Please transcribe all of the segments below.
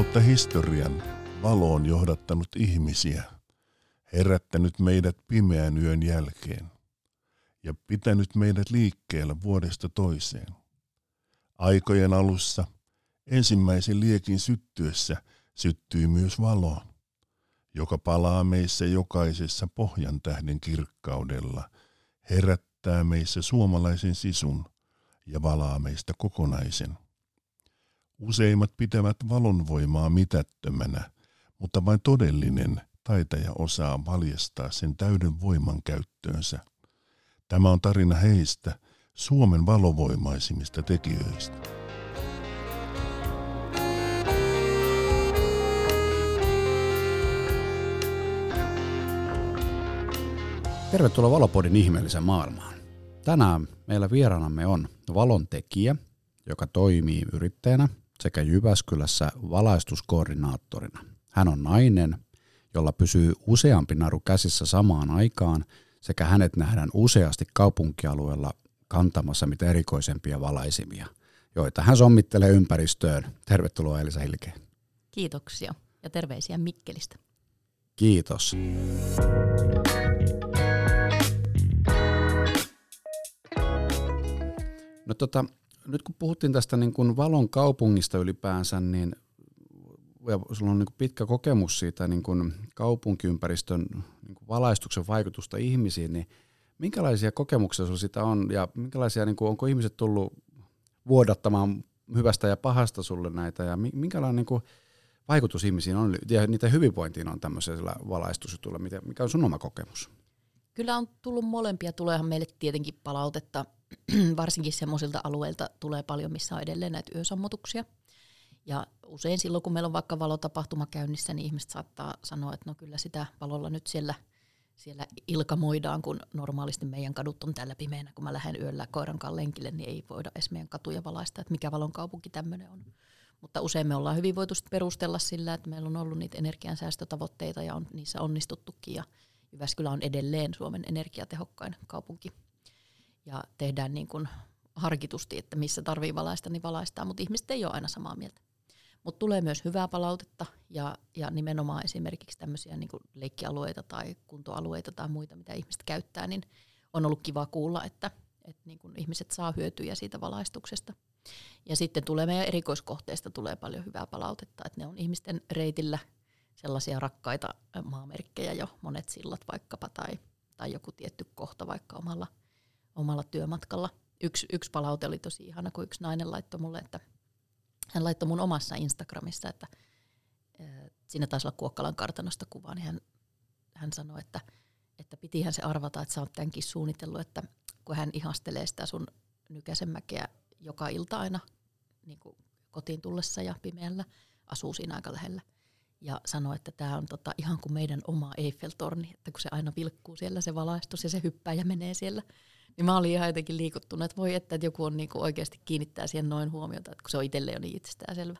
Kautta historian valo on johdattanut ihmisiä, herättänyt meidät pimeän yön jälkeen ja pitänyt meidät liikkeellä vuodesta toiseen. Aikojen alussa ensimmäisen liekin syttyessä syttyi myös valo, joka palaa meissä jokaisessa pohjan tähden kirkkaudella, herättää meissä suomalaisen sisun ja valaa meistä kokonaisen. Useimmat pitävät valonvoimaa mitättömänä, mutta vain todellinen taitaja osaa valjastaa sen täyden voiman käyttöönsä. Tämä on tarina heistä, Suomen valovoimaisimmista tekijöistä. Tervetuloa Valopodin ihmeellisen maailmaan. Tänään meillä vieraanamme on valon tekijä, joka toimii yrittäjänä sekä Jyväskylässä valaistuskoordinaattorina. Hän on nainen, jolla pysyy useampi naru käsissä samaan aikaan sekä hänet nähdään useasti kaupunkialueella kantamassa mitä erikoisempia valaisimia, joita hän sommittelee ympäristöön. Tervetuloa Elisa Hilke. Kiitoksia ja terveisiä Mikkelistä. Kiitos. No tota, nyt kun puhuttiin tästä niin kuin valon kaupungista ylipäänsä, niin ja sulla on niin kuin pitkä kokemus siitä niin kuin kaupunkiympäristön niin kuin valaistuksen vaikutusta ihmisiin, niin minkälaisia kokemuksia sulla sitä on? Ja minkälaisia, niin kuin, onko ihmiset tullut vuodattamaan hyvästä ja pahasta sulle näitä? Ja minkälainen niin kuin, vaikutus ihmisiin on? Ja niiden hyvinvointiin on tämmöisellä valaistusjutulla, mikä on sun oma kokemus? Kyllä on tullut molempia, tuleehan meille tietenkin palautetta varsinkin semmoisilta alueilta tulee paljon, missä on edelleen näitä yösammutuksia. Ja usein silloin, kun meillä on vaikka valotapahtuma käynnissä, niin ihmiset saattaa sanoa, että no kyllä sitä valolla nyt siellä, siellä ilkamoidaan, kun normaalisti meidän kadut on tällä pimeänä. Kun mä lähden yöllä koiran kanssa lenkille, niin ei voida edes meidän katuja valaista, että mikä valon kaupunki tämmöinen on. Mutta usein me ollaan hyvin voitu perustella sillä, että meillä on ollut niitä energiansäästötavoitteita ja on niissä onnistuttukin. Ja Jyväskylä on edelleen Suomen energiatehokkain kaupunki ja tehdään niin kuin harkitusti, että missä tarvii valaista, niin valaistaan, mutta ihmiset ei ole aina samaa mieltä. Mutta tulee myös hyvää palautetta ja, ja nimenomaan esimerkiksi tämmöisiä niin kuin leikkialueita tai kuntoalueita tai muita, mitä ihmiset käyttää, niin on ollut kiva kuulla, että, että niin kuin ihmiset saa hyötyjä siitä valaistuksesta. Ja sitten tulee meidän erikoiskohteista tulee paljon hyvää palautetta, että ne on ihmisten reitillä sellaisia rakkaita maamerkkejä jo, monet sillat vaikkapa tai, tai joku tietty kohta vaikka omalla – omalla työmatkalla. Yksi, yksi palaute oli tosi ihana, kun yksi nainen laittoi mulle, että hän laittoi mun omassa Instagramissa, että siinä taisi olla Kuokkalan kartanosta kuva, niin hän, hän sanoi, että, että pitihän se arvata, että sä oot tämänkin suunnitellut, että kun hän ihastelee sitä sun nykäsenmäkeä joka ilta aina niin kuin kotiin tullessa ja pimeällä, asuu siinä aika lähellä. Ja sanoi, että tämä on tota, ihan kuin meidän oma Eiffel-torni, että kun se aina vilkkuu siellä se valaistus ja se hyppää ja menee siellä niin mä olin ihan jotenkin liikuttunut, että voi että, että joku on niinku oikeasti kiinnittää siihen noin huomiota, että kun se on itselle jo niin itsestäänselvä.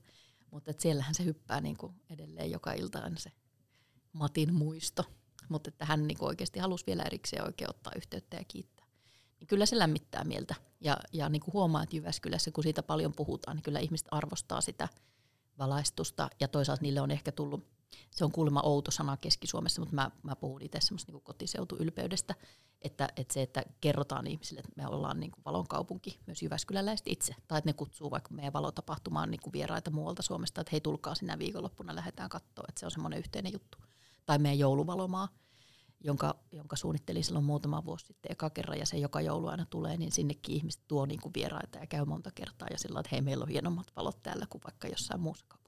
Mutta siellähän se hyppää niinku edelleen joka ilta aina se Matin muisto. Mutta että hän niinku oikeasti halusi vielä erikseen oikein ottaa yhteyttä ja kiittää. Niin kyllä se lämmittää mieltä. Ja, ja niin kuin huomaa, että Jyväskylässä, kun siitä paljon puhutaan, niin kyllä ihmiset arvostaa sitä valaistusta. Ja toisaalta niille on ehkä tullut, se on kuulemma outo sana Keski-Suomessa, mutta mä, mä puhun itse semmoista niin kotiseutuylpeydestä, että, että se, että kerrotaan ihmisille, että me ollaan niin kuin valonkaupunki, myös Jyväskyläläiset itse, tai että ne kutsuu vaikka meidän valotapahtumaan niin kuin vieraita muualta Suomesta, että hei tulkaa sinä viikonloppuna, lähdetään katsoa, että se on semmoinen yhteinen juttu. Tai meidän jouluvalomaa, jonka, jonka suunnittelin silloin muutama vuosi sitten eka kerran, ja se joka joulu aina tulee, niin sinnekin ihmiset tuo niin kuin vieraita ja käy monta kertaa, ja sillä että hei, meillä on hienommat valot täällä kuin vaikka jossain muussa.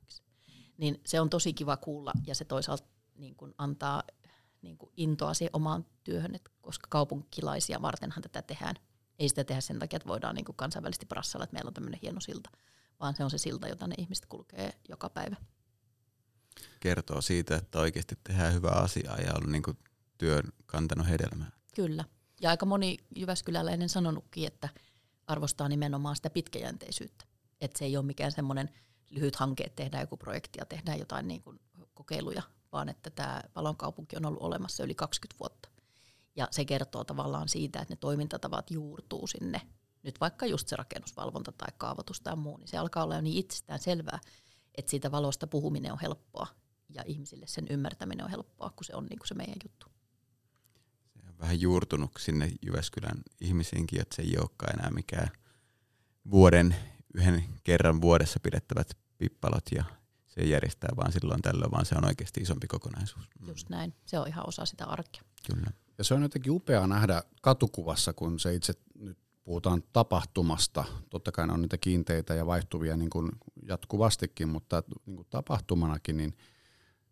Niin se on tosi kiva kuulla, ja se toisaalta niin kuin antaa niin kuin intoa siihen omaan työhön, että koska kaupunkilaisia vartenhan tätä tehdään. Ei sitä tehdä sen takia, että voidaan niin kuin kansainvälisesti brassalla, että meillä on tämmöinen hieno silta, vaan se on se silta, jota ne ihmiset kulkee joka päivä. Kertoo siitä, että oikeasti tehdään hyvää asiaa ja on niin kuin työn kantanut hedelmää. Kyllä. Ja aika moni Jyväskyläläinen sanonutkin, että arvostaa nimenomaan sitä pitkäjänteisyyttä. Että se ei ole mikään semmoinen lyhyt hanke, että tehdään joku projekti ja tehdään jotain niin kuin kokeiluja, vaan että tämä valonkaupunki on ollut olemassa yli 20 vuotta. Ja se kertoo tavallaan siitä, että ne toimintatavat juurtuu sinne. Nyt vaikka just se rakennusvalvonta tai kaavoitus tai muu, niin se alkaa olla jo niin itsestään selvää, että siitä valosta puhuminen on helppoa ja ihmisille sen ymmärtäminen on helppoa, kun se on niin kuin se meidän juttu. Se on vähän juurtunut sinne Jyväskylän ihmisiinkin, että se ei olekaan enää mikään vuoden, yhden kerran vuodessa pidettävät pippalot ja se ei järjestää vaan silloin tällöin, vaan se on oikeasti isompi kokonaisuus. Mm. Just näin. Se on ihan osa sitä arkea. Kyllä. Ja se on jotenkin upeaa nähdä katukuvassa, kun se itse nyt puhutaan tapahtumasta. Totta kai ne on niitä kiinteitä ja vaihtuvia niin kuin jatkuvastikin, mutta niin kuin tapahtumanakin, niin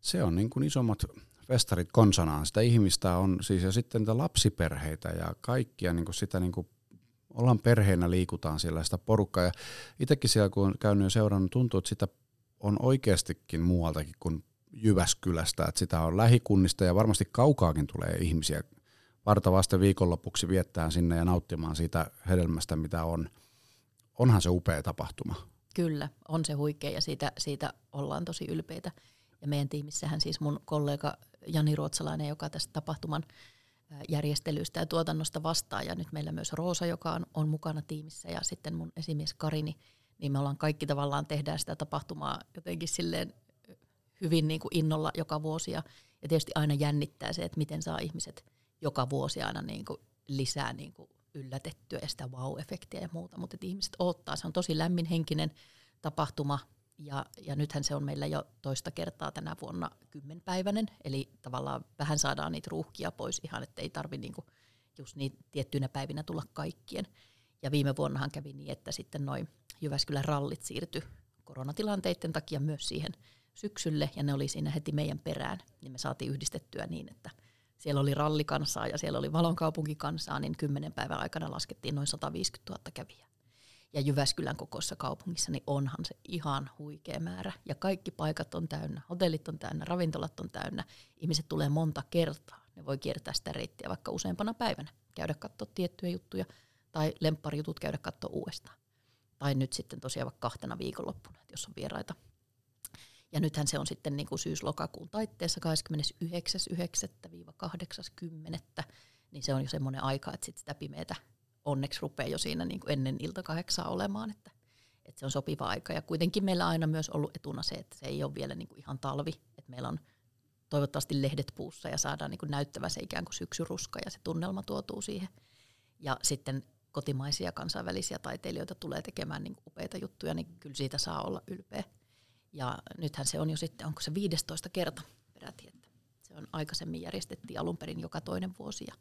se on niin kuin isommat festarit konsanaan. Sitä ihmistä on siis ja sitten niitä lapsiperheitä ja kaikkia niin kuin sitä niin kuin ollaan perheenä, liikutaan siellä sitä porukkaa. Ja itsekin siellä, kun on käynyt ja seurannut, tuntuu, että sitä on oikeastikin muualtakin kuin Jyväskylästä, että sitä on lähikunnista ja varmasti kaukaakin tulee ihmisiä varta vasta viikonlopuksi viettää sinne ja nauttimaan siitä hedelmästä, mitä on. Onhan se upea tapahtuma. Kyllä, on se huikea ja siitä, siitä ollaan tosi ylpeitä. Ja meidän tiimissähän siis mun kollega Jani Ruotsalainen, joka tästä tapahtuman järjestelystä ja tuotannosta vastaa, ja nyt meillä myös Roosa, joka on, on mukana tiimissä, ja sitten mun esimies Karini, niin me ollaan kaikki tavallaan tehdään sitä tapahtumaa jotenkin silleen hyvin niin kuin innolla joka vuosi, ja, ja tietysti aina jännittää se, että miten saa ihmiset joka vuosi aina niin kuin lisää niin kuin yllätettyä ja sitä wow-efektiä ja muuta, mutta ihmiset odottaa, se on tosi lämminhenkinen tapahtuma, ja, ja nythän se on meillä jo toista kertaa tänä vuonna kymmenpäiväinen, eli tavallaan vähän saadaan niitä ruuhkia pois ihan, että ei tarvi niinku just niin tiettyinä päivinä tulla kaikkien. Ja viime vuonnahan kävi niin, että sitten noin Jyväskylän rallit siirtyi koronatilanteiden takia myös siihen syksylle, ja ne oli siinä heti meidän perään, niin me saatiin yhdistettyä niin, että siellä oli rallikansaa ja siellä oli valonkaupunkikansaa, niin kymmenen päivän aikana laskettiin noin 150 000 kävijää ja Jyväskylän kokoisessa kaupungissa, niin onhan se ihan huikea määrä. Ja kaikki paikat on täynnä, hotellit on täynnä, ravintolat on täynnä, ihmiset tulee monta kertaa. Ne voi kiertää sitä reittiä vaikka useampana päivänä, käydä katsoa tiettyjä juttuja tai lempparijutut käydä katsoa uudestaan. Tai nyt sitten tosiaan vaikka kahtena viikonloppuna, jos on vieraita. Ja nythän se on sitten niin kuin syys-lokakuun taitteessa 29.9.-8.10. Niin se on jo semmoinen aika, että sit sitä pimeätä onneksi rupeaa jo siinä niin kuin ennen ilta kahdeksaa olemaan, että, että se on sopiva aika. Ja kuitenkin meillä on aina myös ollut etuna se, että se ei ole vielä niin kuin ihan talvi, että meillä on toivottavasti lehdet puussa ja saadaan niin kuin näyttävä se ikään kuin syksyruska ja se tunnelma tuotuu siihen. Ja sitten kotimaisia kansainvälisiä taiteilijoita tulee tekemään niin upeita juttuja, niin kyllä siitä saa olla ylpeä. Ja nythän se on jo sitten, onko se 15 kerta peräti, että se on aikaisemmin järjestettiin alun perin joka toinen vuosi ja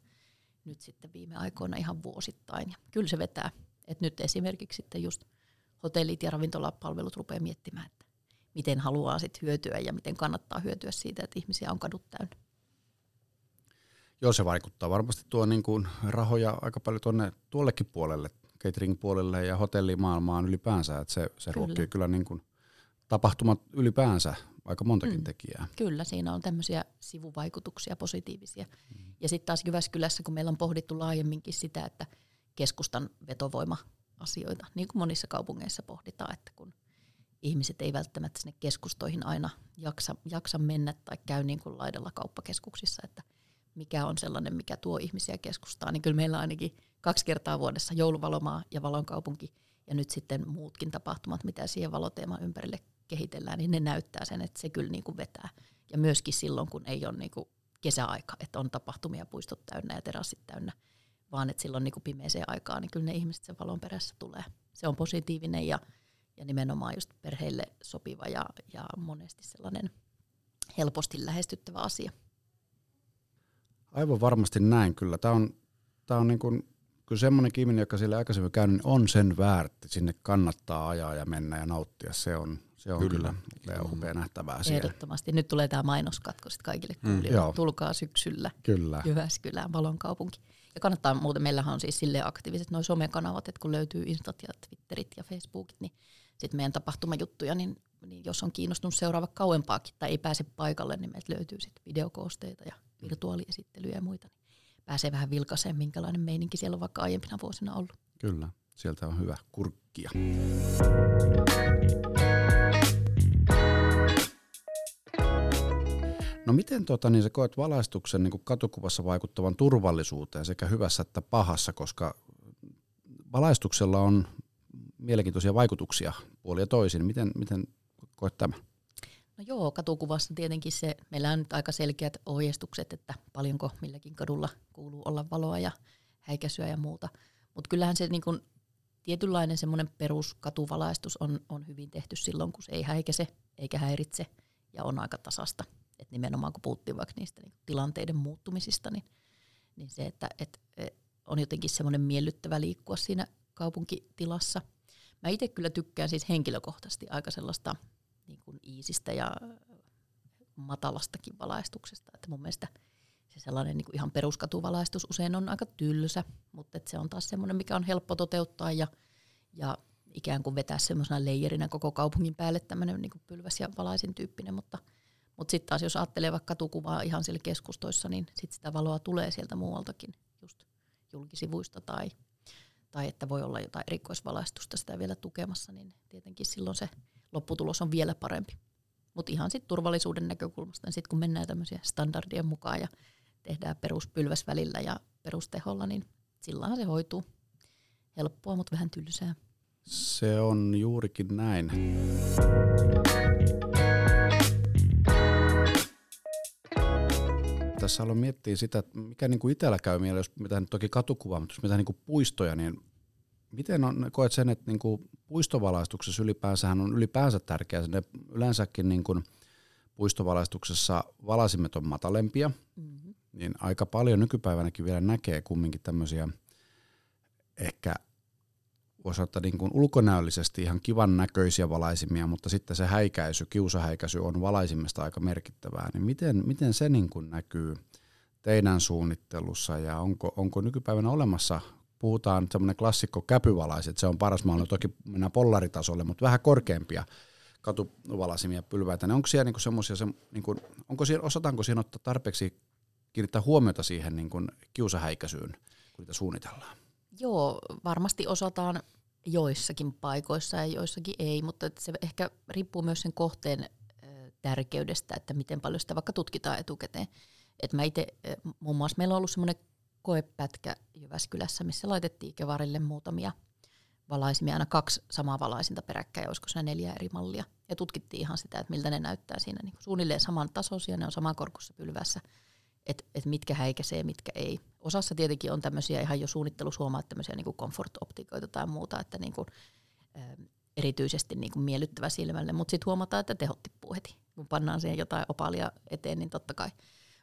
nyt sitten viime aikoina ihan vuosittain. Ja kyllä se vetää. Et nyt esimerkiksi sitten just hotellit ja ravintolapalvelut rupeaa miettimään, että miten haluaa sit hyötyä ja miten kannattaa hyötyä siitä, että ihmisiä on kadut täynnä. Joo, se vaikuttaa varmasti tuo niin kuin rahoja aika paljon tuonne tuollekin puolelle, catering-puolelle ja hotellimaailmaan ylipäänsä, että se, se kyllä. ruokkii kyllä niin kuin tapahtumat ylipäänsä aika montakin mm. tekijää. Kyllä, siinä on tämmöisiä sivuvaikutuksia positiivisia. Mm. Ja sitten taas Jyväskylässä, kun meillä on pohdittu laajemminkin sitä, että keskustan vetovoima-asioita, niin kuin monissa kaupungeissa pohditaan, että kun ihmiset ei välttämättä sinne keskustoihin aina jaksa, jaksa mennä tai käy niin kuin laidalla kauppakeskuksissa, että mikä on sellainen, mikä tuo ihmisiä keskustaan, niin kyllä meillä on ainakin kaksi kertaa vuodessa jouluvalomaa ja valonkaupunki ja nyt sitten muutkin tapahtumat, mitä siihen valoteeman ympärille kehitellään, niin ne näyttää sen, että se kyllä niin kuin vetää. Ja myöskin silloin, kun ei ole niin kuin kesäaika, että on tapahtumia puistot täynnä ja terassit täynnä, vaan että silloin niin kuin pimeeseen aikaan, niin kyllä ne ihmiset sen valon perässä tulee. Se on positiivinen ja, ja nimenomaan just perheille sopiva ja, ja monesti sellainen helposti lähestyttävä asia. Aivan varmasti näin kyllä. Tämä on, tämä on niin kuin kyllä semmoinen ihminen, joka siellä aikaisemmin käynyt, niin on sen väärti. Sinne kannattaa ajaa ja mennä ja nauttia. Se on, se on kyllä, kyllä upea nähtävää siellä. Ehdottomasti. Nyt tulee tämä mainoskatko sit kaikille mm. kuulijoille. Mm, Tulkaa syksyllä kyllä. Jyväskylään, valonkaupunki. Ja kannattaa muuten, meillähän on siis silleen aktiiviset noin somekanavat, että kun löytyy Instat ja Twitterit ja Facebookit, niin sitten meidän tapahtumajuttuja, niin, niin jos on kiinnostunut seuraava kauempaakin tai ei pääse paikalle, niin meiltä löytyy sitten videokoosteita ja virtuaaliesittelyjä ja muita. Niin pääsee vähän vilkaiseen, minkälainen meininki siellä on vaikka aiempina vuosina ollut. Kyllä, sieltä on hyvä kurkkia. No miten tota, niin sä koet valaistuksen niin katukuvassa vaikuttavan turvallisuuteen sekä hyvässä että pahassa, koska valaistuksella on mielenkiintoisia vaikutuksia puolia toisin. Miten, miten koet tämä? No joo, katukuvassa tietenkin se, meillä on nyt aika selkeät ohjeistukset, että paljonko milläkin kadulla kuuluu olla valoa ja häikäisyä ja muuta. Mutta kyllähän se niin kun, tietynlainen semmoinen peruskatuvalaistus on, on hyvin tehty silloin, kun se ei häikäise eikä häiritse ja on aika tasasta. Et nimenomaan kun puhuttiin vaikka niistä niin tilanteiden muuttumisista, niin, niin se, että et, et on jotenkin semmoinen miellyttävä liikkua siinä kaupunkitilassa. Mä itse kyllä tykkään siis henkilökohtaisesti aika sellaista niin kuin iisistä ja matalastakin valaistuksesta. Että mun mielestä se sellainen niin kuin ihan peruskatuvalaistus usein on aika tylsä, mutta se on taas semmoinen, mikä on helppo toteuttaa ja, ja ikään kuin vetää semmoisena leijerinä koko kaupungin päälle tämmöinen niin pylväs ja valaisin tyyppinen, mutta, mutta sitten taas jos ajattelee vaikka katukuvaa ihan siellä keskustoissa, niin sitten sitä valoa tulee sieltä muualtakin, just julkisivuista tai, tai että voi olla jotain erikoisvalaistusta sitä vielä tukemassa, niin tietenkin silloin se lopputulos on vielä parempi. Mutta ihan sitten turvallisuuden näkökulmasta, niin sitten kun mennään tämmöisiä standardien mukaan ja tehdään peruspylväs välillä ja perusteholla, niin silloin se hoituu. Helppoa, mutta vähän tylsää. Se on juurikin näin. Tässä haluan miettiä sitä, että mikä niin kuin itsellä käy mieleen, jos mitä nyt toki katukuvaa, mutta jos mitä niin kuin puistoja, niin miten on, koet sen, että niin kuin puistovalaistuksessa ylipäänsä on ylipäänsä tärkeää, ne yleensäkin niin kuin puistovalaistuksessa valaisimet on matalempia, mm-hmm. Niin aika paljon nykypäivänäkin vielä näkee kumminkin tämmöisiä ehkä voisi ottaa niin kuin ulkonäöllisesti ihan kivan näköisiä valaisimia, mutta sitten se häikäisy, kiusahäikäisy on valaisimesta aika merkittävää. Niin miten, miten se niin kuin näkyy teidän suunnittelussa ja onko, onko nykypäivänä olemassa, puhutaan semmoinen klassikko käpyvalaiset, se on paras mahdollinen, toki mennään pollaritasolle, mutta vähän korkeampia katuvalasimia pylväitä, niin onko siellä niinku semmoisia, se, niinku, onko siellä, osataanko siinä ottaa tarpeeksi kiinnittää huomiota siihen niin kuin kiusahäikäisyyn, kun niitä suunnitellaan? Joo, varmasti osataan joissakin paikoissa ja joissakin ei, mutta se ehkä riippuu myös sen kohteen tärkeydestä, että miten paljon sitä vaikka tutkitaan etukäteen. Et mä itse, muun muassa meillä on ollut semmoinen koepätkä Jyväskylässä, missä laitettiin kevarille muutamia valaisimia, aina kaksi samaa valaisinta peräkkäin, olisiko se neljä eri mallia. Ja tutkittiin ihan sitä, että miltä ne näyttää siinä niin suunnilleen saman tasoisia, ne on saman korkussa pylvässä – että et mitkä häikäisee, mitkä ei. Osassa tietenkin on tämmöisiä ihan jo suunnittelussa huomaa tämmöisiä niin comfort-optikoita tai muuta, että niin kuin, ä, erityisesti niin kuin miellyttävä silmälle, mutta sitten huomataan, että tehot tippuu heti. Kun pannaan siihen jotain opalia eteen, niin totta kai.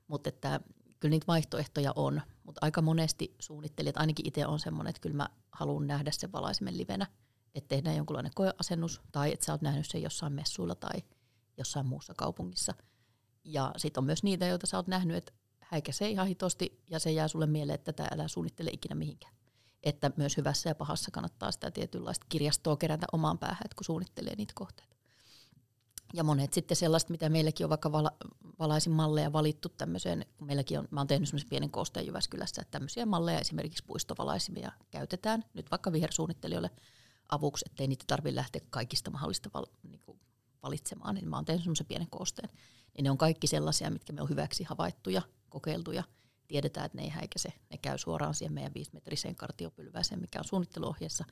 Mutta että kyllä niitä vaihtoehtoja on, mutta aika monesti suunnittelijat, ainakin itse on semmoinen, että kyllä mä haluan nähdä sen valaisimen livenä, että tehdään jonkunlainen koeasennus tai että sä oot nähnyt sen jossain messuilla tai jossain muussa kaupungissa. Ja sitten on myös niitä, joita sä oot nähnyt, että häikäisee ihan hitosti ja se jää sulle mieleen, että tätä älä suunnittele ikinä mihinkään. Että myös hyvässä ja pahassa kannattaa sitä tietynlaista kirjastoa kerätä omaan päähän, että kun suunnittelee niitä kohteita. Ja monet sitten sellaista, mitä meilläkin on vaikka vala, valaisin malleja valittu tämmöiseen, kun meilläkin on, mä oon tehnyt semmoisen pienen koosteen Jyväskylässä, että tämmöisiä malleja esimerkiksi puistovalaisimia käytetään nyt vaikka vihersuunnittelijoille avuksi, ettei niitä tarvitse lähteä kaikista mahdollista val, niin kuin valitsemaan, niin mä oon tehnyt semmoisen pienen koosteen. Niin ne on kaikki sellaisia, mitkä me on hyväksi havaittuja kokeiltu ja tiedetään, että ne ei häikäise. Ne käy suoraan siihen meidän viisimetriseen kartiopylväiseen, mikä on suunnitteluohjeessa.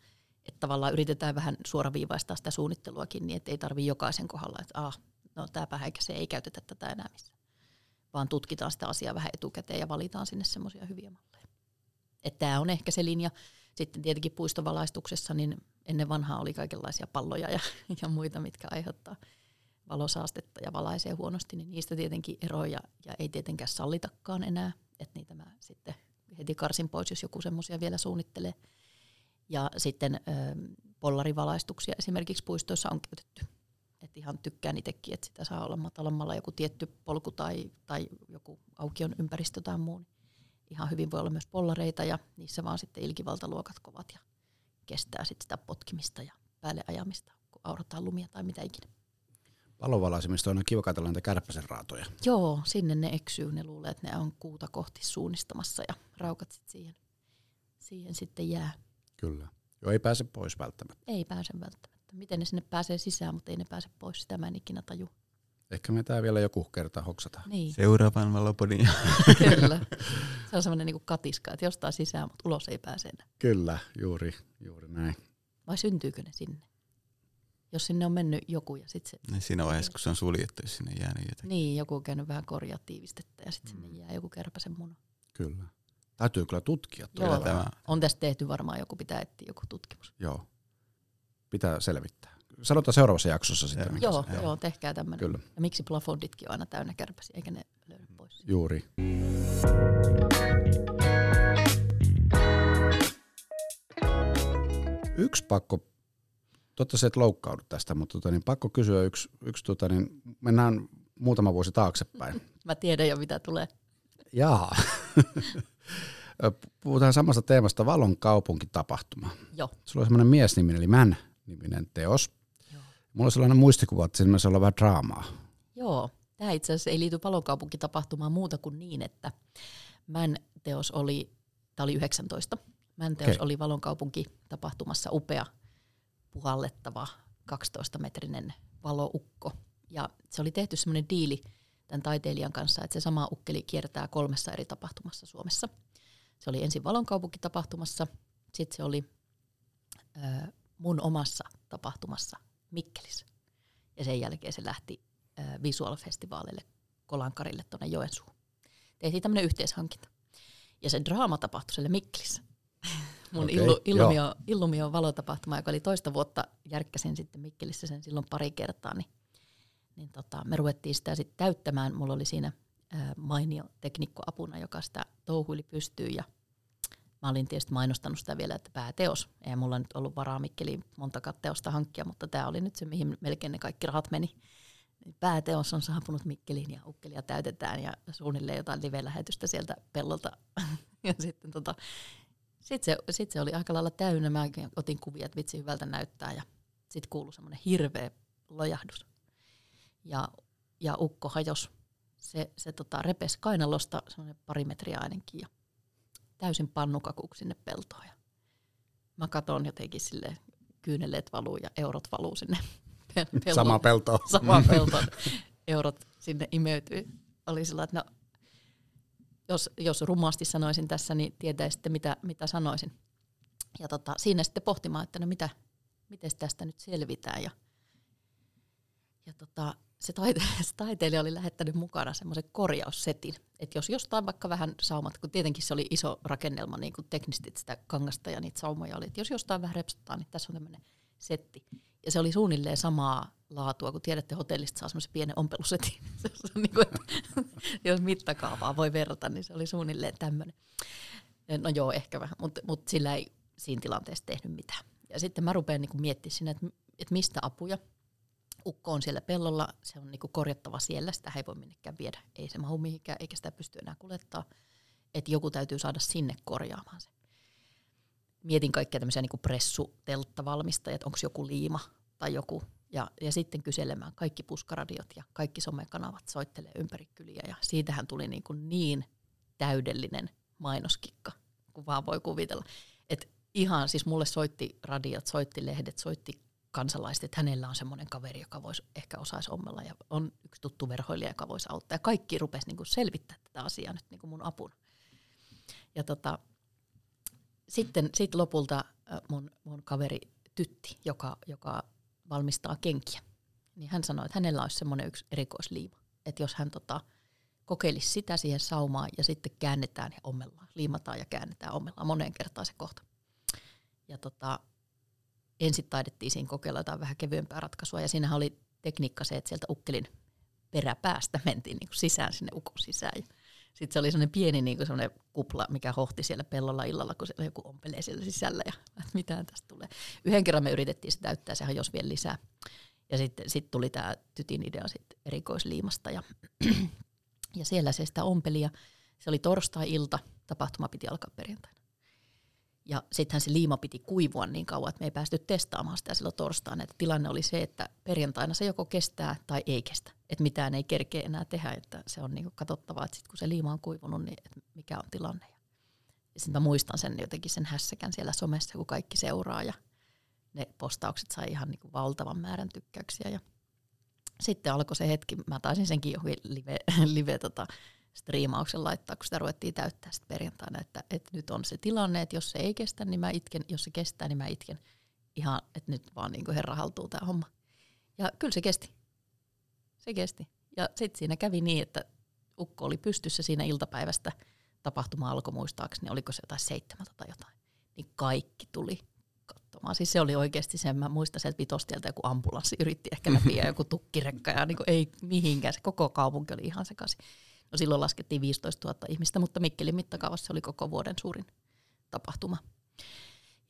Että tavallaan yritetään vähän suoraviivaistaa sitä suunnitteluakin niin, että ei tarvitse jokaisen kohdalla, että ah, no tämäpä häikäisee, ei käytetä tätä enää missään. Vaan tutkitaan sitä asiaa vähän etukäteen ja valitaan sinne semmoisia hyviä malleja. Että tämä on ehkä se linja. Sitten tietenkin puistovalaistuksessa, niin ennen vanhaa oli kaikenlaisia palloja ja, ja muita, mitkä aiheuttaa valosaastetta ja valaisee huonosti, niin niistä tietenkin eroja ja ei tietenkään sallitakaan enää, että niitä mä sitten heti karsin pois, jos joku semmoisia vielä suunnittelee. Ja sitten ö, pollarivalaistuksia esimerkiksi puistoissa on käytetty. Et ihan tykkään itsekin, että sitä saa olla matalammalla joku tietty polku tai, tai joku aukion ympäristö tai muu. Niin ihan hyvin voi olla myös pollareita ja niissä vaan sitten ilkivaltaluokat kovat ja kestää sitten sitä potkimista ja päälle ajamista, kun aurataan lumia tai mitä ikinä. Palovalaisimista on kiva katsella niitä kärppäsen raatoja. Joo, sinne ne eksyy. Ne luulee, että ne on kuuta kohti suunnistamassa ja raukat sit siihen, siihen sitten jää. Kyllä. Joo, ei pääse pois välttämättä. Ei pääse välttämättä. Miten ne sinne pääsee sisään, mutta ei ne pääse pois. Sitä mä en ikinä taju. Ehkä me tää vielä joku kerta hoksata. Niin. Seuraavan valopodin. Kyllä. Se on semmoinen niin katiska, että jostain sisään, mutta ulos ei pääse enää. Kyllä, juuri, juuri näin. Vai syntyykö ne sinne? jos sinne on mennyt joku ja sitten se... Niin siinä vaiheessa, kun se on suljettu, jos sinne jää niin jotenkin. Niin, joku on käynyt vähän korjaa tiivistettä ja sitten mm. sinne jää joku kärpäsen muna. Kyllä. Täytyy kyllä tutkia. Joo, tämä. on tästä tehty varmaan joku, pitää etsiä joku tutkimus. Joo. Pitää selvittää. Sanotaan seuraavassa jaksossa sitten. Joo. mikä Joo, se- joo, tehkää tämmöinen. Kyllä, Ja miksi plafonditkin on aina täynnä kärpäsiä, eikä ne löydy pois? juuri. Yksi pakko, totta et loukkaudu tästä, mutta tota, niin pakko kysyä yksi, yksi tota, niin mennään muutama vuosi taaksepäin. Mä tiedän jo, mitä tulee. Jaa. Puhutaan samasta teemasta, Valon kaupunkitapahtuma. Joo. Sulla on semmoinen miesniminen, eli Män-niminen teos. Mulla on sellainen muistikuva, että siinä olla vähän draamaa. Joo, tämä itse asiassa ei liity palokaupunkitapahtumaan muuta kuin niin, että Män teos oli, tämä oli 19, Män teos Okei. oli valonkaupunkitapahtumassa upea, puhallettava 12-metrinen valoukko. Ja se oli tehty semmoinen diili tämän taiteilijan kanssa, että se sama ukkeli kiertää kolmessa eri tapahtumassa Suomessa. Se oli ensin valonkaupunkitapahtumassa, sitten se oli ö, mun omassa tapahtumassa Mikkelissä. Ja sen jälkeen se lähti äh, visual-festivaalille Kolankarille tuonne Joensuuhun. Tehtiin tämmöinen yhteishankinta. Ja se draama tapahtui siellä Mikkelissä. Mun okay, illu. Illumio, Illumio valotapahtuma, joka oli toista vuotta, järkkäsin sitten Mikkelissä sen silloin pari kertaa, niin, niin tota, me ruvettiin sitä sitten täyttämään. Mulla oli siinä ää, mainio teknikko apuna, joka sitä touhuili pystyyn ja mä olin tietysti mainostanut sitä vielä, että pääteos. Ei mulla nyt ollut varaa Mikkeliin montakaan teosta hankkia, mutta tämä oli nyt se, mihin melkein ne kaikki rahat meni. Pääteos on saapunut Mikkeliin ja ukkelia täytetään ja suunnilleen jotain live-lähetystä sieltä pellolta. ja sitten tota, sit se, sit se oli aika lailla täynnä. Mä otin kuvia, että vitsi hyvältä näyttää ja sitten kuului semmoinen hirveä lojahdus. Ja, ja ukko hajos. Se, se tota, repesi kainalosta semmoinen pari metriä ainakin ja täysin pannukakuksi sinne peltoon. Ja mä katon jotenkin sille kyyneleet valuu ja eurot valuu sinne pellolle Sama pelto. samaan peltoon eurot sinne imeytyy. Oli sillä, että no, jos, jos rumasti sanoisin tässä, niin tietäisitte mitä, mitä sanoisin. Ja tota, siinä sitten pohtimaan, että no mitä, miten tästä nyt selvitään. Ja, ja tota, se, taite, se taiteilija oli lähettänyt mukana semmoisen korjaussetin. Että jos jostain vaikka vähän saumat, kun tietenkin se oli iso rakennelma, niin kuin teknisesti sitä kangasta ja niitä saumoja oli, että jos jostain vähän repsottaa, niin tässä on tämmöinen setti. Ja se oli suunnilleen samaa laatua, kun tiedätte, hotellista saa semmoisen pienen ompelusetin. Se on niin kuin, jos mittakaavaa voi verrata, niin se oli suunnilleen tämmöinen. No joo, ehkä vähän, mutta mut sillä ei siinä tilanteessa tehnyt mitään. Ja sitten mä rupean niin miettimään sinne, että, että mistä apuja. Ukko on siellä pellolla, se on niin korjattava siellä, sitä ei voi minnekään viedä. Ei se mahu mihinkään, eikä sitä pysty enää kuljettaa. Että joku täytyy saada sinne korjaamaan se mietin kaikkia tämmöisiä niin pressutelttavalmistajia, että onko joku liima tai joku. Ja, ja sitten kyselemään kaikki puskaradiot ja kaikki somekanavat soittelee ympäri kyliä. Ja siitähän tuli niin, kuin niin täydellinen mainoskikka, kun vaan voi kuvitella. Et ihan siis mulle soitti radiot, soitti lehdet, soitti kansalaiset, että hänellä on semmoinen kaveri, joka voisi ehkä osaisi ommella ja on yksi tuttu verhoilija, joka voisi auttaa. Ja kaikki rupesi niin selvittää tätä asiaa nyt niin mun apuna. Ja tota, sitten sit lopulta äh, mun, mun kaveri Tytti, joka, joka valmistaa kenkiä, niin hän sanoi, että hänellä olisi semmoinen yksi erikoisliima. Että jos hän tota, kokeilisi sitä siihen saumaan ja sitten käännetään ja ommellaan, liimataan ja käännetään, ommellaan moneen kertaan se kohta. Ja tota, ensin taidettiin siinä kokeilla jotain vähän kevyempää ratkaisua ja siinähän oli tekniikka se, että sieltä ukkelin peräpäästä mentiin niin kuin sisään sinne ukon sisään. Sitten se oli sellainen pieni niin kuin sellainen kupla, mikä hohti siellä pellolla illalla, kun joku ompelee siellä sisällä ja mitään tästä tulee. Yhden kerran me yritettiin se täyttää, sehän jos vielä lisää. Ja sitten sit tuli tämä tytin idea sit erikoisliimasta ja, ja siellä se sitä ompeli ja se oli torstai-ilta, tapahtuma piti alkaa perjantaina. Ja sittenhän se liima piti kuivua niin kauan, että me ei päästy testaamaan sitä silloin torstaina. Että tilanne oli se, että perjantaina se joko kestää tai ei kestä. Että mitään ei kerkeä enää tehdä, että se on niinku katsottavaa, että sit kun se liima on kuivunut, niin että mikä on tilanne. Ja sitten mä muistan sen jotenkin sen hässäkän siellä somessa, kun kaikki seuraa ja ne postaukset sai ihan niinku valtavan määrän tykkäyksiä. Ja sitten alkoi se hetki, mä taisin senkin johonkin live, live tota, striimauksen laittaa, kun sitä ruvettiin täyttää sitten perjantaina, että, että nyt on se tilanne, että jos se ei kestä, niin mä itken, jos se kestää, niin mä itken ihan, että nyt vaan niin kuin herra haltuu tämä homma. Ja kyllä se kesti. Se kesti. Ja sitten siinä kävi niin, että ukko oli pystyssä siinä iltapäivästä. Tapahtuma alkoi muistaakseni, oliko se jotain seitsemältä tai jotain. Niin kaikki tuli katsomaan. Siis se oli oikeasti sen, mä muistan sieltä vitostieltä joku ambulanssi yritti ehkä läpi ja joku tukkirekka ja niin ei mihinkään. Se koko kaupunki oli ihan sekaisin. No silloin laskettiin 15 000 ihmistä, mutta Mikkelin mittakaavassa oli koko vuoden suurin tapahtuma.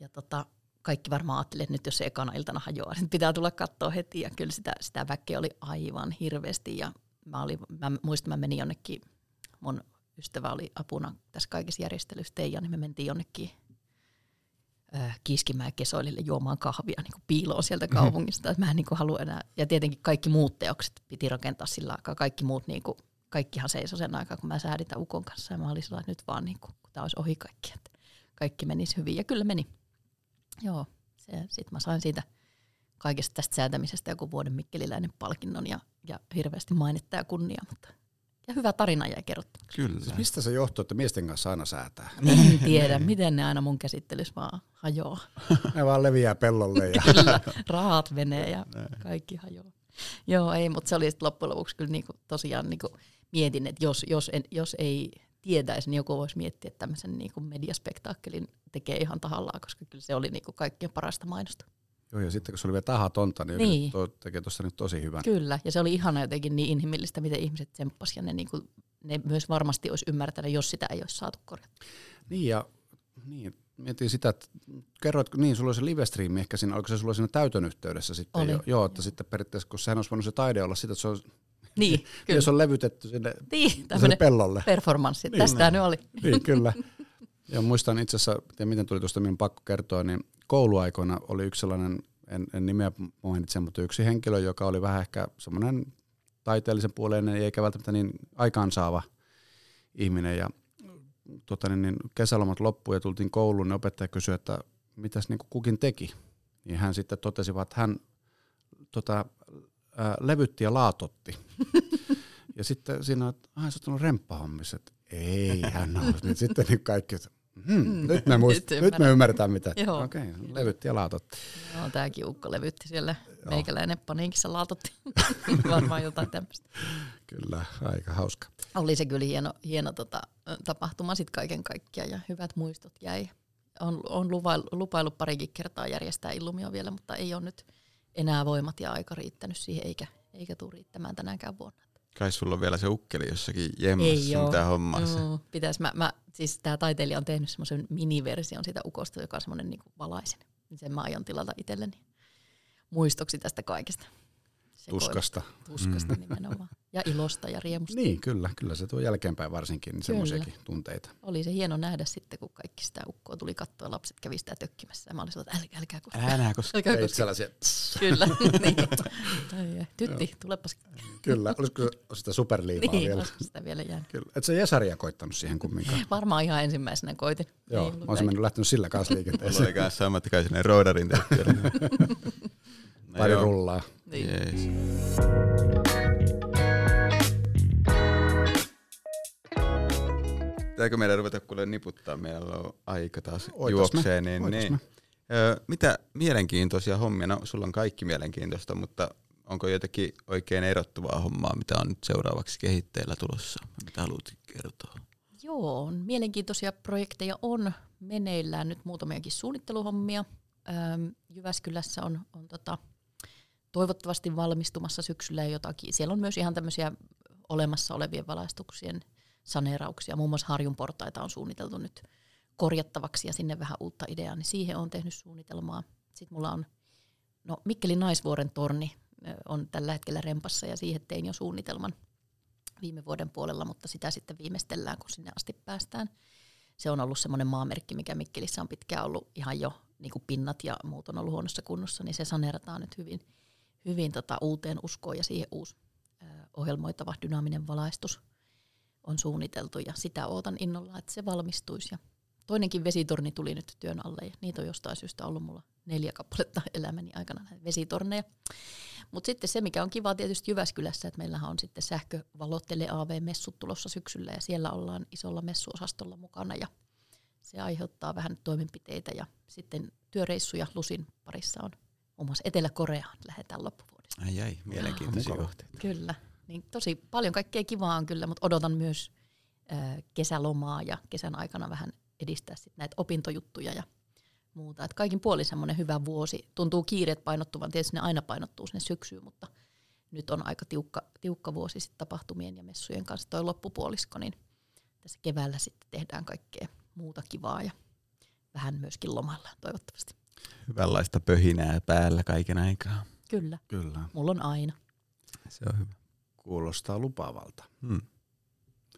Ja tota, kaikki varmaan ajattelivat, että nyt jos se ekana iltana hajoaa, niin pitää tulla katsoa heti. Ja kyllä sitä, sitä väkeä oli aivan hirveästi. Ja mä, olin, mä muistan, mä menin jonnekin, mun ystävä oli apuna tässä kaikissa järjestelyissä Teija, niin me mentiin jonnekin äh, Kiiskimään kesoilille juomaan kahvia niin kuin piiloon sieltä kaupungista. Mm-hmm. Mä en niin kuin halua enää. Ja tietenkin kaikki muut teokset piti rakentaa sillä aikaa. Kaikki muut, niin kuin, kaikkihan seisoi sen aikaa, kun mä säädin tämän ukon kanssa. Ja mä olin sillä että nyt vaan, niin kuin, kun tämä olisi ohi kaikki, että kaikki menisi hyvin. Ja kyllä meni. Joo, sitten mä sain siitä kaikesta tästä säätämisestä joku vuoden mikkeliläinen palkinnon ja, ja hirveästi mainetta ja kunnia, mutta ja hyvä tarina jäi kerrottu. Kyllä. Siis mistä se johtuu, että miesten kanssa aina säätää? En tiedä, miten ne aina mun käsittelyssä vaan hajoaa. ne vaan leviää pellolle. Ja kyllä, rahat menee ja kaikki hajoaa. Joo, ei, mutta se oli loppujen lopuksi kyllä niinku, tosiaan niinku, mietin, että jos, jos, en, jos ei tietäisi, niin joku voisi miettiä, että tämmöisen niinku mediaspektaakkelin tekee ihan tahallaan, koska kyllä se oli niinku kaikkien parasta mainosta. Joo, ja sitten kun se oli vielä tahatonta, niin, niin. Tuo tekee tuossa nyt tosi hyvän. Kyllä, ja se oli ihana jotenkin niin inhimillistä, miten ihmiset tsemppasivat, ja ne, niin kuin, ne myös varmasti olisi ymmärtänyt, jos sitä ei olisi saatu korjattua. Niin, ja niin, mietin sitä, että kerroitko, niin sulla oli se livestreami ehkä siinä, oliko se sulla siinä täytön yhteydessä sitten? Oli. Jo, joo, että sitten periaatteessa, kun sehän olisi voinut se taide olla sitä, että se on niin, kyllä. Jos on levytetty sinne, niin, sinne pellolle. Performanssi, niin, tästä nyt oli. Niin, kyllä. Ja muistan itse asiassa, ja miten tuli tuosta minun pakko kertoa, niin kouluaikoina oli yksi sellainen, en, en nimeä mainitse, mutta yksi henkilö, joka oli vähän ehkä semmoinen taiteellisen puoleinen eikä välttämättä niin aikaansaava ihminen. Ja tota, niin, niin kesälomat loppui ja tultiin kouluun, niin opettaja kysyi, että mitäs niin kukin teki. Niin hän sitten totesi, että hän tota, ää, levytti ja laatotti. ja sitten siinä on, että sä oot remppahommissa, että ei hän ole. Niin sitten niin kaikki, että Hmm, nyt, me muist, nyt, nyt me ymmärretään mitä. Okei, okay, levytti ja laatotti. Joo, tämäkin ukko levytti siellä. Joo. Meikäläinen paniikissa laatotti. Varmaan jotain tämmöistä. Kyllä, aika hauska. Oli se kyllä hieno, hieno tota, tapahtuma sitten kaiken kaikkiaan ja hyvät muistot jäi. On, on lupailu, lupailu parikin kertaa järjestää Illumio vielä, mutta ei ole nyt enää voimat ja aika riittänyt siihen, eikä, eikä tule riittämään tänäänkään vuonna. Kai sulla on vielä se ukkeli jossakin jemmassa mitä hommassa. Joo, pitäis. Mä, mä, siis tämä taiteilija on tehnyt semmoisen miniversion siitä ukosta, joka on semmoinen niinku valaisen. Niin sen mä aion tilata itselleni muistoksi tästä kaikesta tuskasta. Tuskasta mm. nimenomaan. Ja ilosta ja riemusta. Niin, kyllä. Kyllä se tuo jälkeenpäin varsinkin niin semmoisiakin tunteita. Oli se hieno nähdä sitten, kun kaikki sitä ukkoa tuli katsoa, lapset kävi sitä tökkimässä. Ja mä olin sellainen, että älkää koska. Älä koska. Älkää koska. sellaisia. Kyllä. niin. Tytti, tulepas. Kyllä. Olisiko sitä superliimaa niin, vielä? sitä vielä jäänyt. Kyllä. Et sä Jesaria koittanut siihen kumminkaan? Varmaan ihan ensimmäisenä koitin. Joo, mä olisin mennyt lähtenyt sillä kanssa liikenteeseen. Mulla oli kanssa tehty. No Pari joo. rullaa. Niin. Jees. Pitääkö meidän ruveta kuule niputtaa? Meillä on aika taas juoksee. Niin, niin. Ö, mitä mielenkiintoisia hommia? No, sulla on kaikki mielenkiintoista, mutta onko jotenkin oikein erottuvaa hommaa, mitä on nyt seuraavaksi kehitteillä tulossa? Mitä haluat kertoa? Joo, mielenkiintoisia projekteja on meneillään nyt muutamiakin suunnitteluhommia. Jyväskylässä on, on tota, toivottavasti valmistumassa syksyllä jotakin. Siellä on myös ihan tämmöisiä olemassa olevien valaistuksien saneerauksia. Muun muassa Harjun portaita on suunniteltu nyt korjattavaksi ja sinne vähän uutta ideaa, niin siihen on tehnyt suunnitelmaa. Sitten mulla on, no Mikkelin naisvuoren torni on tällä hetkellä rempassa ja siihen tein jo suunnitelman viime vuoden puolella, mutta sitä sitten viimeistellään, kun sinne asti päästään. Se on ollut semmoinen maamerkki, mikä Mikkelissä on pitkään ollut ihan jo niin kuin pinnat ja muut on ollut huonossa kunnossa, niin se saneerataan nyt hyvin – hyvin tota uuteen uskoon ja siihen uusi ohjelmoitava dynaaminen valaistus on suunniteltu ja sitä ootan innolla, että se valmistuisi. Ja toinenkin vesitorni tuli nyt työn alle ja niitä on jostain syystä ollut mulla neljä kappaletta elämäni aikana näitä vesitorneja. Mutta sitten se, mikä on kiva tietysti Jyväskylässä, että meillähän on sitten sähkövalottele AV-messut tulossa syksyllä ja siellä ollaan isolla messuosastolla mukana ja se aiheuttaa vähän toimenpiteitä ja sitten työreissuja Lusin parissa on muun muassa Etelä-Koreaan lähdetään loppuvuodesta. Ai ai, mielenkiintoisia kohteita. Kyllä. Niin tosi paljon kaikkea kivaa on kyllä, mutta odotan myös ö, kesälomaa ja kesän aikana vähän edistää sit näitä opintojuttuja ja muuta. Et kaikin puolin semmoinen hyvä vuosi. Tuntuu kiireet painottuvan, tietysti ne aina painottuu sinne syksyyn, mutta nyt on aika tiukka, tiukka vuosi sit tapahtumien ja messujen kanssa toi loppupuolisko, niin tässä keväällä sitten tehdään kaikkea muuta kivaa ja vähän myöskin lomalla toivottavasti. Hyvänlaista pöhinää päällä kaiken aikaa. Kyllä, Kyllä, mulla on aina. Se on hyvä. kuulostaa lupaavalta. Hmm.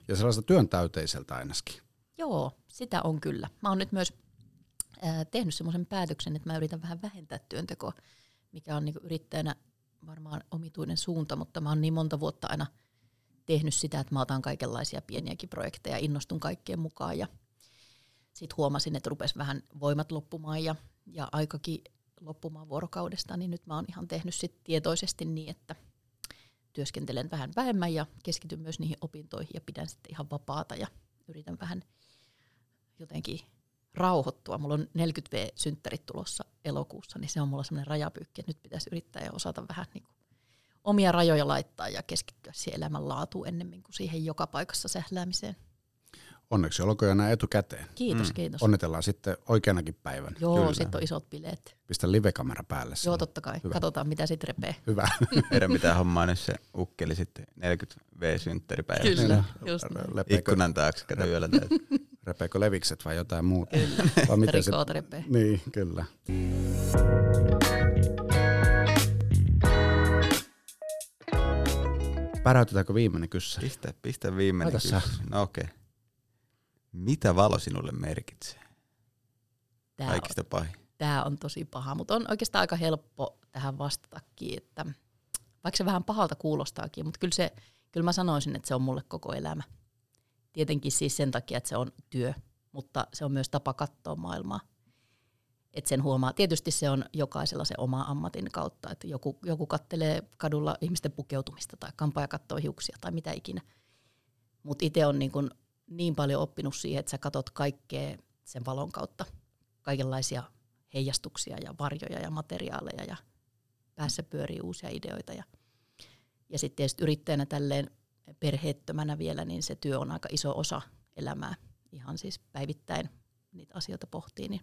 Ja sellaista työntäyteiseltä ainakin. Joo, sitä on kyllä. Mä oon nyt myös ää, tehnyt semmoisen päätöksen, että mä yritän vähän vähentää työntekoa, mikä on niinku yrittäjänä varmaan omituinen suunta, mutta mä oon niin monta vuotta aina tehnyt sitä, että mä otan kaikenlaisia pieniäkin projekteja, innostun kaikkeen mukaan ja sitten huomasin, että rupes vähän voimat loppumaan ja, ja aikakin loppumaan vuorokaudesta, niin nyt mä oon ihan tehnyt sit tietoisesti niin, että työskentelen vähän vähemmän ja keskityn myös niihin opintoihin ja pidän sitten ihan vapaata ja yritän vähän jotenkin rauhoittua. Mulla on 40V-synttärit tulossa elokuussa, niin se on mulla semmoinen rajapyykki, että nyt pitäisi yrittää ja osata vähän niin kuin omia rajoja laittaa ja keskittyä siihen elämänlaatuun ennemmin kuin siihen joka paikassa sähläämiseen. Onneksi olkoon jo näin etukäteen. Kiitos, Mm. kiitos. Onnitellaan sitten oikeanakin päivän. Joo, Kyllä. sitten on isot bileet. Pistä livekamera päälle. Joo, totta kai. Hyvä. Katsotaan, mitä sitten repee. Hyvä. Meidän pitää hommaa nyt se ukkeli sitten 40 V-synttäripäivässä. Kyllä, Niin, just näin. Ikkunan taakse, kato yöllä repeekö levikset vai jotain muuta? Kyllä, Vai miten se, rikoot repee. niin, kyllä. Päräytetäänkö viimeinen kyssäri? Pistä, pistä viimeinen Laita sä. kysymys. No okei. Okay. Mitä valo sinulle merkitsee? Tää on, Kaikista pahin. tää on tosi paha, mutta on oikeastaan aika helppo tähän vastatakin, että vaikka se vähän pahalta kuulostaakin, mutta kyllä, se, kyllä mä sanoisin, että se on mulle koko elämä. Tietenkin siis sen takia, että se on työ, mutta se on myös tapa katsoa maailmaa. Et sen huomaa, tietysti se on jokaisella se oma ammatin kautta, että joku, joku kattelee kadulla ihmisten pukeutumista tai kampaaja katsoo hiuksia tai mitä ikinä. Mutta itse on niin, kun niin paljon oppinut siihen, että sä katot kaikkea sen valon kautta, kaikenlaisia heijastuksia ja varjoja ja materiaaleja ja päässä pyörii uusia ideoita. Ja, ja sitten tietysti yrittäjänä tälleen perheettömänä vielä, niin se työ on aika iso osa elämää. Ihan siis päivittäin niitä asioita pohtii, niin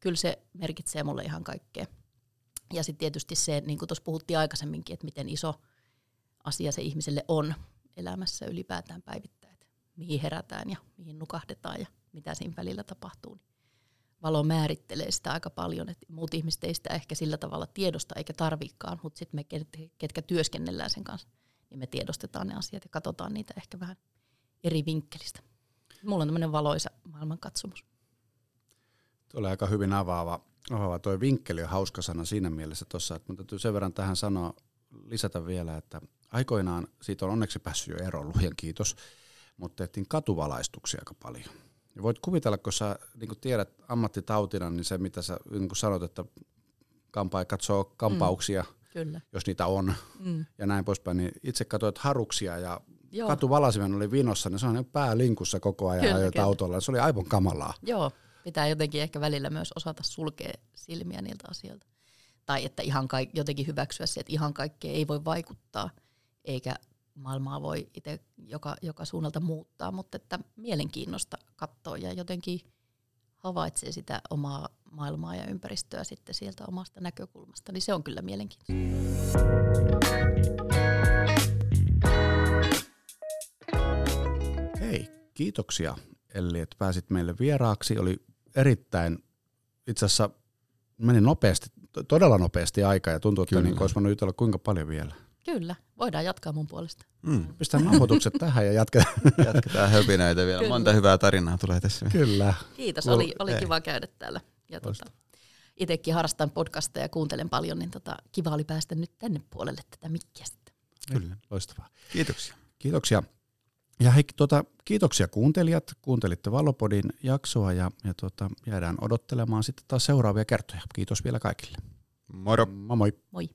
kyllä se merkitsee mulle ihan kaikkea. Ja sitten tietysti se, niin kuin tuossa puhuttiin aikaisemminkin, että miten iso asia se ihmiselle on elämässä ylipäätään päivittäin. Mihin herätään ja mihin nukahdetaan ja mitä siinä välillä tapahtuu. Niin valo määrittelee sitä aika paljon, että muut ihmiset ei sitä ehkä sillä tavalla tiedosta eikä tarvikaan, mutta sitten me, ket- ketkä työskennellään sen kanssa, niin me tiedostetaan ne asiat ja katsotaan niitä ehkä vähän eri vinkkelistä. Mulla on tämmöinen valoisa maailmankatsomus. Tuo oli aika hyvin avaava. avaava. Tuo vinkkeli on hauska sana siinä mielessä tuossa, että mun täytyy sen verran tähän sanoa, lisätä vielä, että aikoinaan siitä on onneksi päässyt jo eroon, kiitos, mutta tehtiin katuvalaistuksia aika paljon. Ja voit kuvitella, kun sä niin kun tiedät ammattitautina, niin se mitä sä niin kun sanot, että kampaaja katsoo kampauksia, mm. Kyllä. jos niitä on, Mm. ja näin poispäin, niin itse katsoit haruksia ja Joo. katuvalasimen oli vinossa, niin se on pää linkussa koko ajan Kyllä, ajoit kyllä. autolla. Se oli aivan kamalaa. Joo, pitää jotenkin ehkä välillä myös osata sulkea silmiä niiltä asioilta. Tai että ihan kaik- jotenkin hyväksyä se, että ihan kaikkea ei voi vaikuttaa, eikä maailmaa voi itse joka, joka suunnalta muuttaa, mutta että mielenkiinnosta katsoa ja jotenkin havaitsee sitä omaa maailmaa ja ympäristöä sitten sieltä omasta näkökulmasta, niin se on kyllä mielenkiintoista. Hei, kiitoksia Elli, että pääsit meille vieraaksi. Oli erittäin, itse asiassa meni nopeasti, to- todella nopeasti aika ja tuntuu, että Kyllä. niin olisi voinut jutella kuinka paljon vielä. Kyllä, voidaan jatkaa mun puolesta. Mm. Pistän nauhoitukset tähän ja jatketaan. Jatketaan höpinöitä vielä. Kyllä. Monta hyvää tarinaa tulee tässä. Kyllä. Kiitos, oli, oli ei. kiva käydä täällä. Ja Loistavaa. tota, itsekin harrastan podcasteja ja kuuntelen paljon, niin tota, kiva oli päästä nyt tänne puolelle tätä mikkiä sitten. Kyllä. Loistavaa. Kiitoksia. Kiitoksia. Ja hei, tuota, kiitoksia kuuntelijat. Kuuntelitte Vallopodin jaksoa ja, ja tuota, jäädään odottelemaan sitten taas seuraavia kertoja. Kiitos vielä kaikille. Moro. Moi moi. Moi.